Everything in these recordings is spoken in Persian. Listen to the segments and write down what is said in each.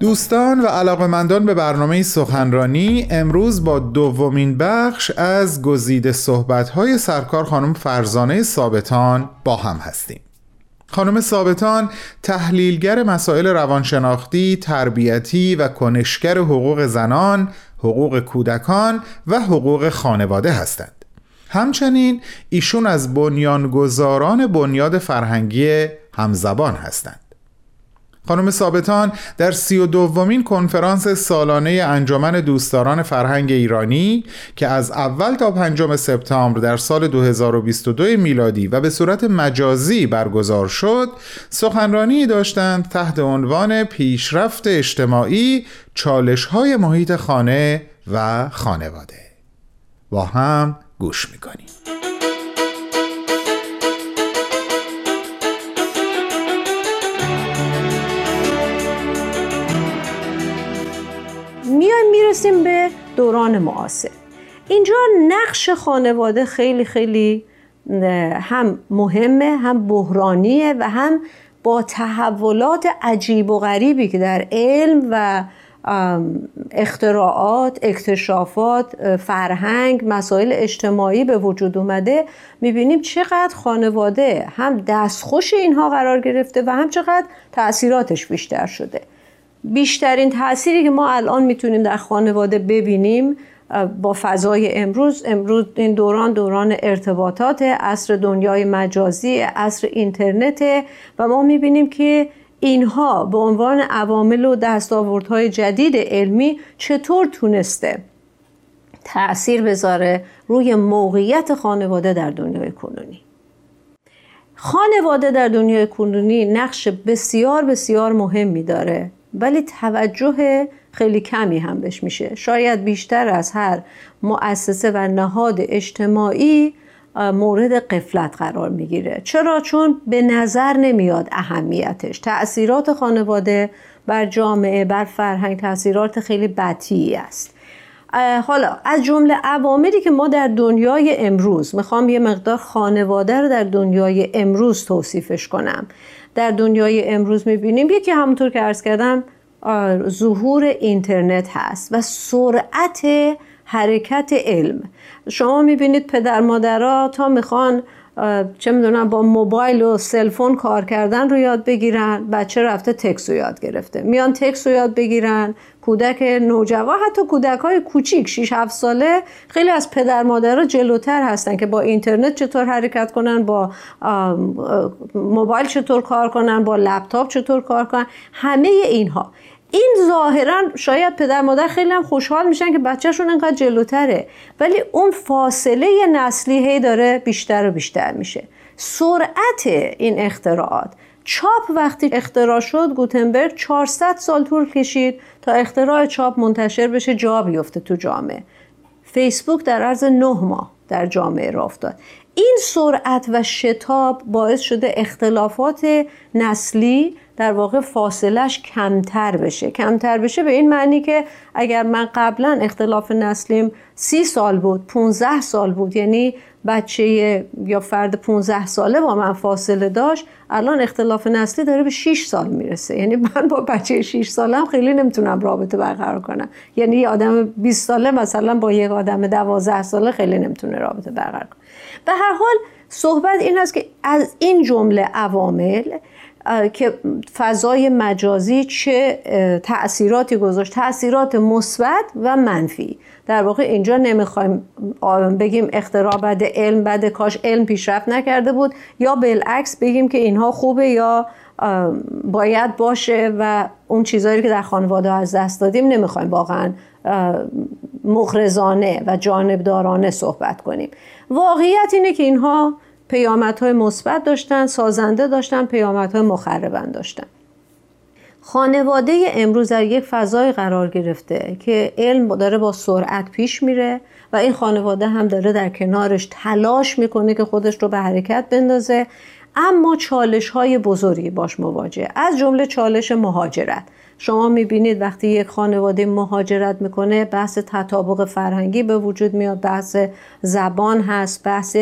دوستان و علاقمندان به برنامه سخنرانی امروز با دومین بخش از گزیده صحبت‌های سرکار خانم فرزانه ثابتان با هم هستیم خانم ثابتان تحلیلگر مسائل روانشناختی، تربیتی و کنشگر حقوق زنان، حقوق کودکان و حقوق خانواده هستند. همچنین ایشون از بنیانگذاران بنیاد فرهنگی همزبان هستند. خانم ثابتان در سی و دومین کنفرانس سالانه انجمن دوستداران فرهنگ ایرانی که از اول تا پنجم سپتامبر در سال 2022 میلادی و به صورت مجازی برگزار شد سخنرانی داشتند تحت عنوان پیشرفت اجتماعی چالش های محیط خانه و خانواده. با هم گوش می‌کنیم. می‌رسیم به دوران معاصر. اینجا نقش خانواده خیلی خیلی هم مهمه هم بحرانیه و هم با تحولات عجیب و غریبی که در علم و اختراعات، اکتشافات، فرهنگ، مسائل اجتماعی به وجود اومده می‌بینیم چقدر خانواده هم دستخوش اینها قرار گرفته و هم چقدر تاثیراتش بیشتر شده. بیشترین تأثیری که ما الان می‌تونیم در خانواده ببینیم با فضای امروز امروز این دوران دوران ارتباطات عصر دنیای مجازی عصر اینترنت و ما می‌بینیم که اینها به عنوان عوامل و دستاوردهای جدید علمی چطور تونسته تأثیر بذاره روی موقعیت خانواده در دنیای کنونی. خانواده در دنیای کنونی نقش بسیار بسیار مهمی داره. ولی توجه خیلی کمی هم بهش میشه. شاید بیشتر از هر مؤسسه و نهاد اجتماعی مورد قفلت قرار می‌گیره. چرا؟ چون به نظر نمیاد اهمیتش. تاثیرات خانواده بر جامعه بر فرهنگ تاثیرات خیلی بطیی است. حالا از جمله عواملی که ما در دنیای امروز می‌خوام یه مقدار خانواده رو در دنیای امروز توصیفش کنم. در دنیای امروز می‌بینیم. یکی همونطور که عرض کردم ظهور اینترنت هست و سرعت حرکت علم. شما می‌بینید پدر مادرها تا می‌خوان چه می‌دونم با موبایل و cell phone کار کردن رو یاد بگیرن. بچه رفته تکس رو یاد گرفته. میان تکس رو یاد بگیرن. کودک نوجوان حتی کودک های کوچیک 6 7 ساله خیلی از پدر مادرها جلوتر هستن که با اینترنت چطور حرکت کنن با موبایل چطور کار کنن با لپتاپ چطور کار کنن. همه اینها. این ظاهرا شاید پدر مادر خیلی هم خوشحال میشن که بچهشون انقدر جلوتره ولی اون فاصله نسلی هی داره بیشتر و بیشتر میشه. سرعت این اختراعات. چاپ وقتی اختراع شد گوتنبرگ 400 سال طول کشید تا اختراع چاپ منتشر بشه جا بیفته تو جامعه. فیسبوک در عرض نه ماه در جامعه را افتاد. این سرعت و شتاب باعث شده اختلافات نسلی در واقع فاصلش کمتر بشه. کمتر بشه به این معنی که اگر من قبلا اختلاف نسلیم سی سال بود 15 سال بود یعنی بچه یا فرد 15 ساله با من فاصله داشت الان اختلاف نسلی داره به 6 سال می‌رسه. یعنی من با بچه 6 سالم خیلی نمی‌تونم رابطه برقرار کنم. یعنی یه آدم 20 ساله مثلا با یک آدم 12 ساله خیلی نمی‌تونه رابطه برقرار کنه. به هر حال صحبت این است که از این جمله عوامل که فضای مجازی چه تاثیراتی گذاشت. تاثیرات مثبت و منفی. در واقع اینجا نمی‌خوایم بگیم اختراع بعد علم بعد کاش علم پیشرفت نکرده بود یا بالعکس بگیم که اینها خوبه یا باید باشه و اون چیزهایی که در خانواده از دست دادیم نمی‌خوایم واقعا مغرضانه و جانبدارانه صحبت کنیم. واقعیت اینه که اینها پیامدهای مثبت داشتن سازنده داشتن پیامدهای مخربن داشتن. خانواده امروز در یک فضای قرار گرفته که علم داره با سرعت پیش میره و این خانواده هم داره در کنارش تلاش می‌کنه که خودش رو به حرکت بندازه. اما چالش های بزرگی باش مواجه. از جمله چالش مهاجرت. شما می‌بینید وقتی یک خانواده مهاجرت می‌کنه بحث تطابق فرهنگی به وجود میاد بحث زبان هست بحث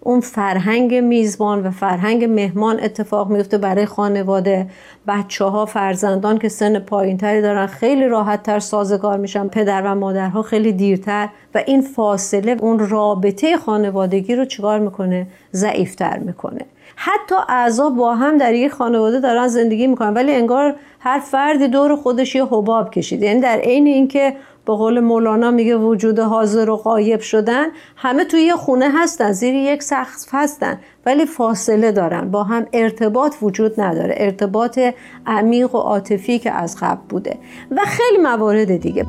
اون فرهنگ میزبان و فرهنگ مهمان اتفاق میفته برای خانواده. بچه ها فرزندان که سن پایین تری دارن خیلی راحت تر سازگار میشن. پدر و مادرها خیلی دیرتر و این فاصله اون رابطه خانوادگی رو چیکار می‌کنه؟ ضعیفتر می‌کنه. حتی اعضا با هم در یک خانواده دارن زندگی می‌کنن. ولی انگار هر فردی دور خودش یه حباب کشید یعنی در عین اینکه به قول مولانا میگه وجود حاضر و غایب شدن همه توی یه خونه هستن زیر یک سقف هستن ولی فاصله دارن. با هم ارتباط وجود نداره. ارتباط عمیق و عاطفی که از قبل بوده. و خیلی موارد دیگه.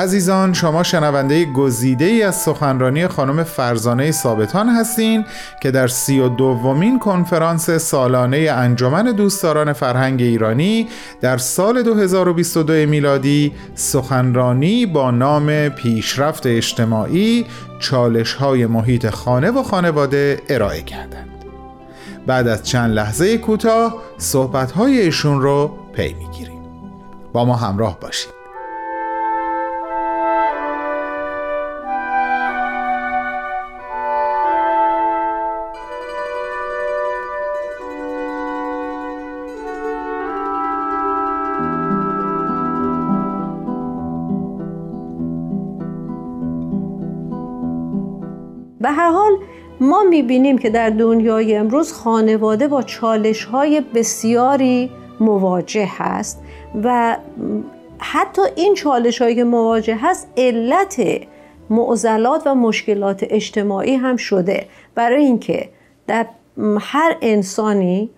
عزیزان شما شنونده گزیده ای از سخنرانی خانم فرزانه ثابتان هستین که در سی و دومین کنفرانس سالانه انجمن دوستداران فرهنگ ایرانی در سال 2022 میلادی سخنرانی با نام پیشرفت اجتماعی چالش های محیط خانه و خانواده ارائه کردند. بعد از چند لحظه کوتاه صحبت های ایشون رو پی می‌گیریم. با ما همراه باشید. هر حال ما می‌بینیم که در دنیای امروز خانواده با چالش های بسیاری مواجه هست و حتی این چالش هایی که مواجه هست علت معضلات و مشکلات اجتماعی هم شده. برای اینکه در هر انسانی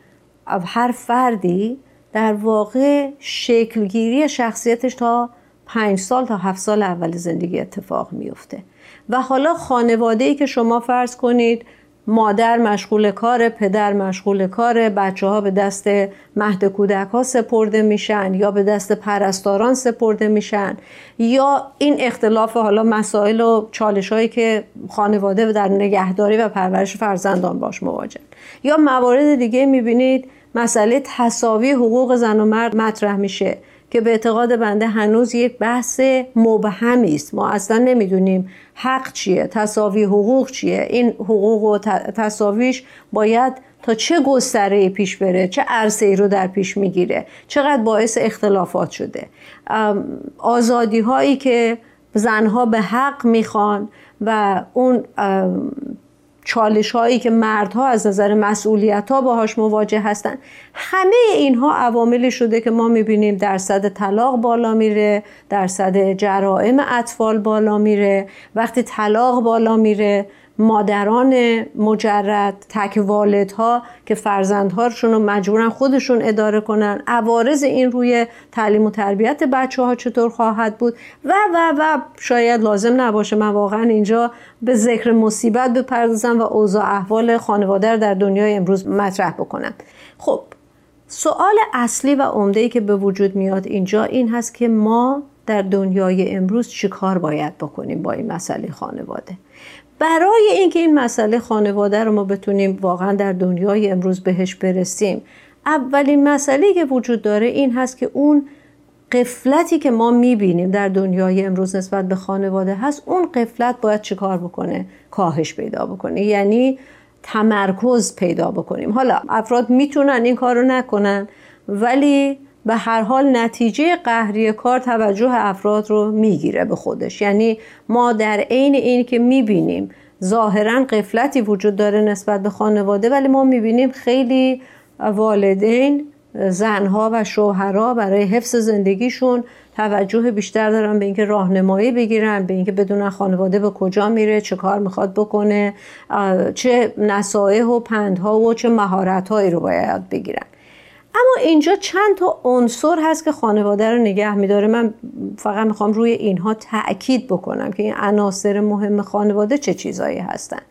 هر فردی در واقع شکلگیری شخصیتش تا پنج سال تا هفت سال اول زندگی اتفاق میفته و حالا خانواده ای که شما فرض کنید مادر مشغول کار پدر مشغول کار بچه ها به دست مهد کودک ها سپرده میشن یا به دست پرستاران سپرده میشن یا این اختلاف حالا مسائل و چالش هایی که خانواده در نگهداری و پرورش فرزندان باش مواجه یا موارد دیگه می‌بینید مسئله تصاوی حقوق زن و مرد مطرح میشه. که به اعتقاد بنده هنوز یک بحث مبهمی است. ما اصلا نمی‌دونیم حق چیه تصاوی حقوق چیه این حقوق و تصاویش باید تا چه گستره پیش بره چه عرصه رو در پیش می‌گیره چقدر باعث اختلافات شده. آزادی هایی که زنها به حق می‌خوان و اون چالش هایی که مردها از نظر مسئولیت ها باهاش مواجه هستن. همه اینها عواملی شده که ما می‌بینیم درصد طلاق بالا میره درصد جرائم اطفال بالا میره. وقتی طلاق بالا میره مادران مجرد تک والدها که فرزندهاشون رو مجبورن خودشون اداره کنن. عوارض این روی تعلیم و تربیت بچه ها چطور خواهد بود؟ و و و شاید لازم نباشه من واقعا اینجا به ذکر مصیبت بپردازم و اوضاع احوال خانواده در دنیای امروز مطرح بکنم. خب سوال اصلی و عمده که به وجود میاد اینجا این هست که ما در دنیای امروز چیکار باید بکنیم با این مسئله خانواده؟ برای اینکه این مسئله خانواده رو ما بتونیم واقعا در دنیای امروز بهش برسیم اولین مسئله که وجود داره این هست که اون قفلتی که ما می‌بینیم در دنیای امروز نسبت به خانواده هست اون قفلت باید چیکار بکنه؟ کاهش پیدا بکنه یعنی تمرکز پیدا بکنیم. حالا افراد می‌تونن این کار رو نکنن ولی به هر حال نتیجه قهری کار توجه افراد رو می‌گیره به خودش. یعنی ما در عین این که می‌بینیم ظاهرا قفلتی وجود داره نسبت به خانواده ولی ما می‌بینیم خیلی والدین زنها و شوهرها برای حفظ زندگیشون توجه بیشتر دارن به اینکه راهنمایی بگیرن به اینکه بدونن خانواده به کجا میره چه کار می‌خواد بکنه چه نصایح و پندها و چه مهارتهایی رو باید بگیرن. اما اینجا چند تا عنصر هست که خانواده رو نگه میداره. من فقط می‌خوام روی اینها تاکید بکنم که این عناصر مهم خانواده چه چیزهایی هستن.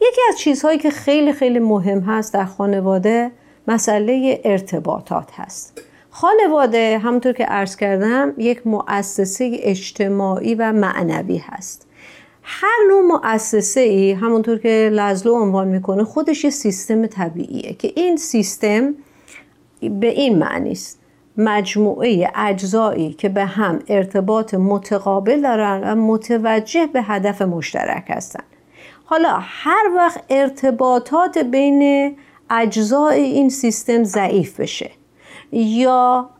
یکی از چیزهایی که خیلی خیلی مهم هست در خانواده مسئله ارتباطات هست. خانواده همونطور که عرض کردم یک مؤسسه اجتماعی و معنوی هست. هر نوع مؤسسه ای همونطور که لزلو عنوان می‌کنه خودش یه سیستم طبیعیه که این سیستم به این معنی است. مجموعه اجزایی که به هم ارتباط متقابل دارن و متوجه به هدف مشترک هستن حالا هر وقت ارتباطات بین اجزای این سیستم ضعیف بشه یا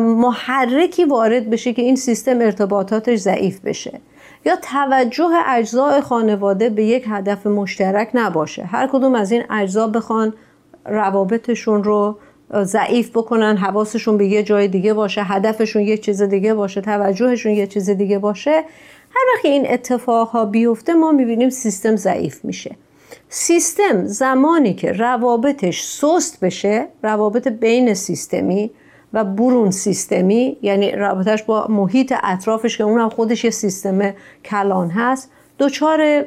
محرکی وارد بشه که این سیستم ارتباطاتش ضعیف بشه یا توجه اجزای خانواده به یک هدف مشترک نباشه هر کدوم از این اجزا بخوان روابطشون رو ضعیف بکنن حواسشون به یه جای دیگه باشه هدفشون یه چیز دیگه باشه توجهشون یه چیز دیگه باشه هر وقت این اتفاقها بیفته ما می‌بینیم سیستم ضعیف میشه. سیستم زمانی که روابطش سست بشه روابط بین سیستمی و برون سیستمی یعنی رابطش با محیط اطرافش که اونم خودش یه سیستم کلان هست دچار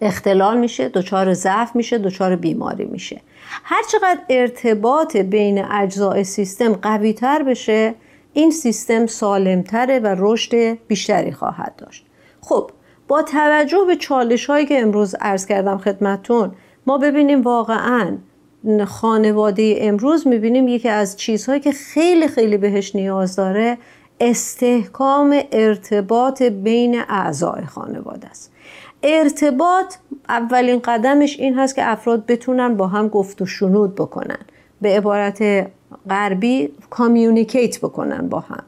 اختلال میشه دچار ضعف میشه دچار بیماری میشه. هر چقدر ارتباط بین اجزای سیستم قوی تر بشه این سیستم سالمتره و رشد بیشتری خواهد داشت. خب با توجه به چالش هایی که امروز عرض کردم خدمتون ما ببینیم واقعا خانواده امروز می‌بینیم یکی از چیزهایی که خیلی خیلی بهش نیاز داره استحکام ارتباط بین اعضای خانواده است. ارتباط اولین قدمش این هست که افراد بتونن با هم گفت و شنود بکنن. به عبارت غربی communicate بکنن با هم.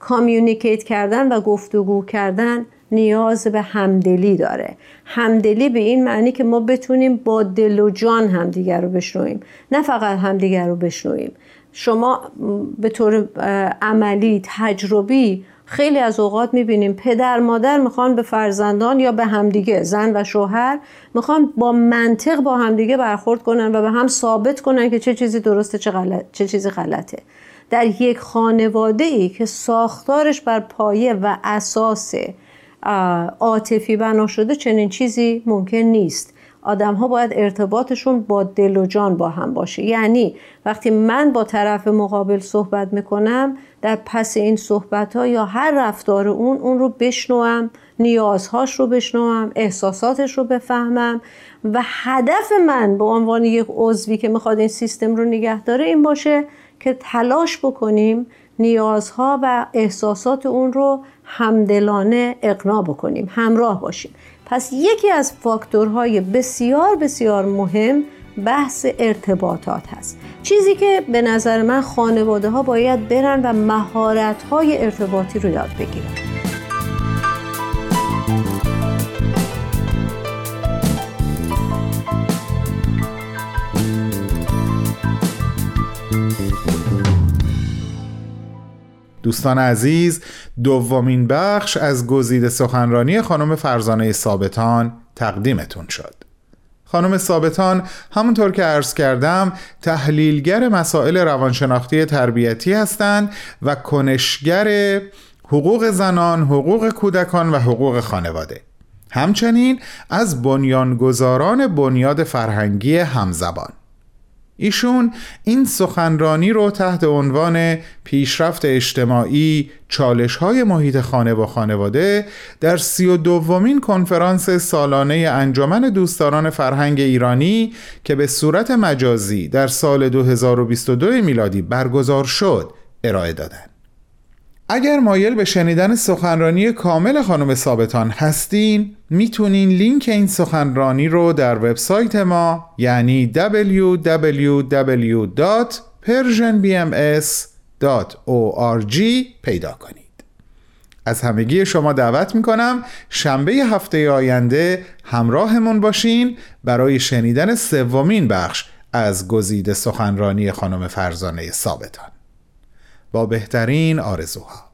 communicate کردن و گفتگو کردن نیاز به همدلی داره. همدلی به این معنی که ما بتونیم با دل و جان همدیگر رو بشنویم. نه فقط همدیگر رو بشنویم. شما به طور عملی تجربی خیلی از اوقات می‌بینیم پدر مادر می‌خوان به فرزندان یا به همدیگه زن و شوهر می‌خوان با منطق با همدیگه برخورد کنن و به هم ثابت کنن که چه چیزی درسته چه, غلط، چه چیزی غلطه. در یک خانواده ای که ساختارش بر پایه و اساس عاطفی بنا شده چنین چیزی ممکن نیست. آدم ها باید ارتباطشون با دل و جان با هم باشه. یعنی وقتی من با طرف مقابل صحبت می‌کنم در پس این صحبت ها یا هر رفتار اون اون رو بشنوم نیازهاش رو بشنوم احساساتش رو بفهمم و هدف من به عنوان یک عضوی که می‌خواد این سیستم رو نگه داره این باشه که تلاش بکنیم نیازها و احساسات اون رو همدلانه اقنا بکنیم همراه باشیم. پس یکی از فاکتورهای بسیار بسیار مهم بحث ارتباطات هست. چیزی که به نظر من خانواده ها باید برن و مهارت های ارتباطی رو یاد بگیرن. دوستان عزیز دومین بخش از گزیده سخنرانی خانم فرزانه ثابتان تقدیمتون شد. خانم ثابتان همونطور که عرض کردم تحلیلگر مسائل روانشناختی تربیتی هستند و کنشگر حقوق زنان، حقوق کودکان و حقوق خانواده. همچنین از بنیانگذاران بنیاد فرهنگی همزبان. ایشون این سخنرانی رو تحت عنوان پیشرفت اجتماعی چالش های محیط خانه و خانواده در سی و دومین کنفرانس سالانه انجمن دوستداران فرهنگ ایرانی که به صورت مجازی در سال 2022 میلادی برگزار شد ارائه دادند. اگر مایل به شنیدن سخنرانی کامل خانم ثابتان هستین می‌تونین لینک این سخنرانی رو در وبسایت ما یعنی www.persianbms.org پیدا کنید. از همگی شما دعوت می‌کنم شنبه هفته آینده همراهمون باشین برای شنیدن سومین بخش از گزیده سخنرانی خانم فرزانه ثابتان. با بهترین آرزوها.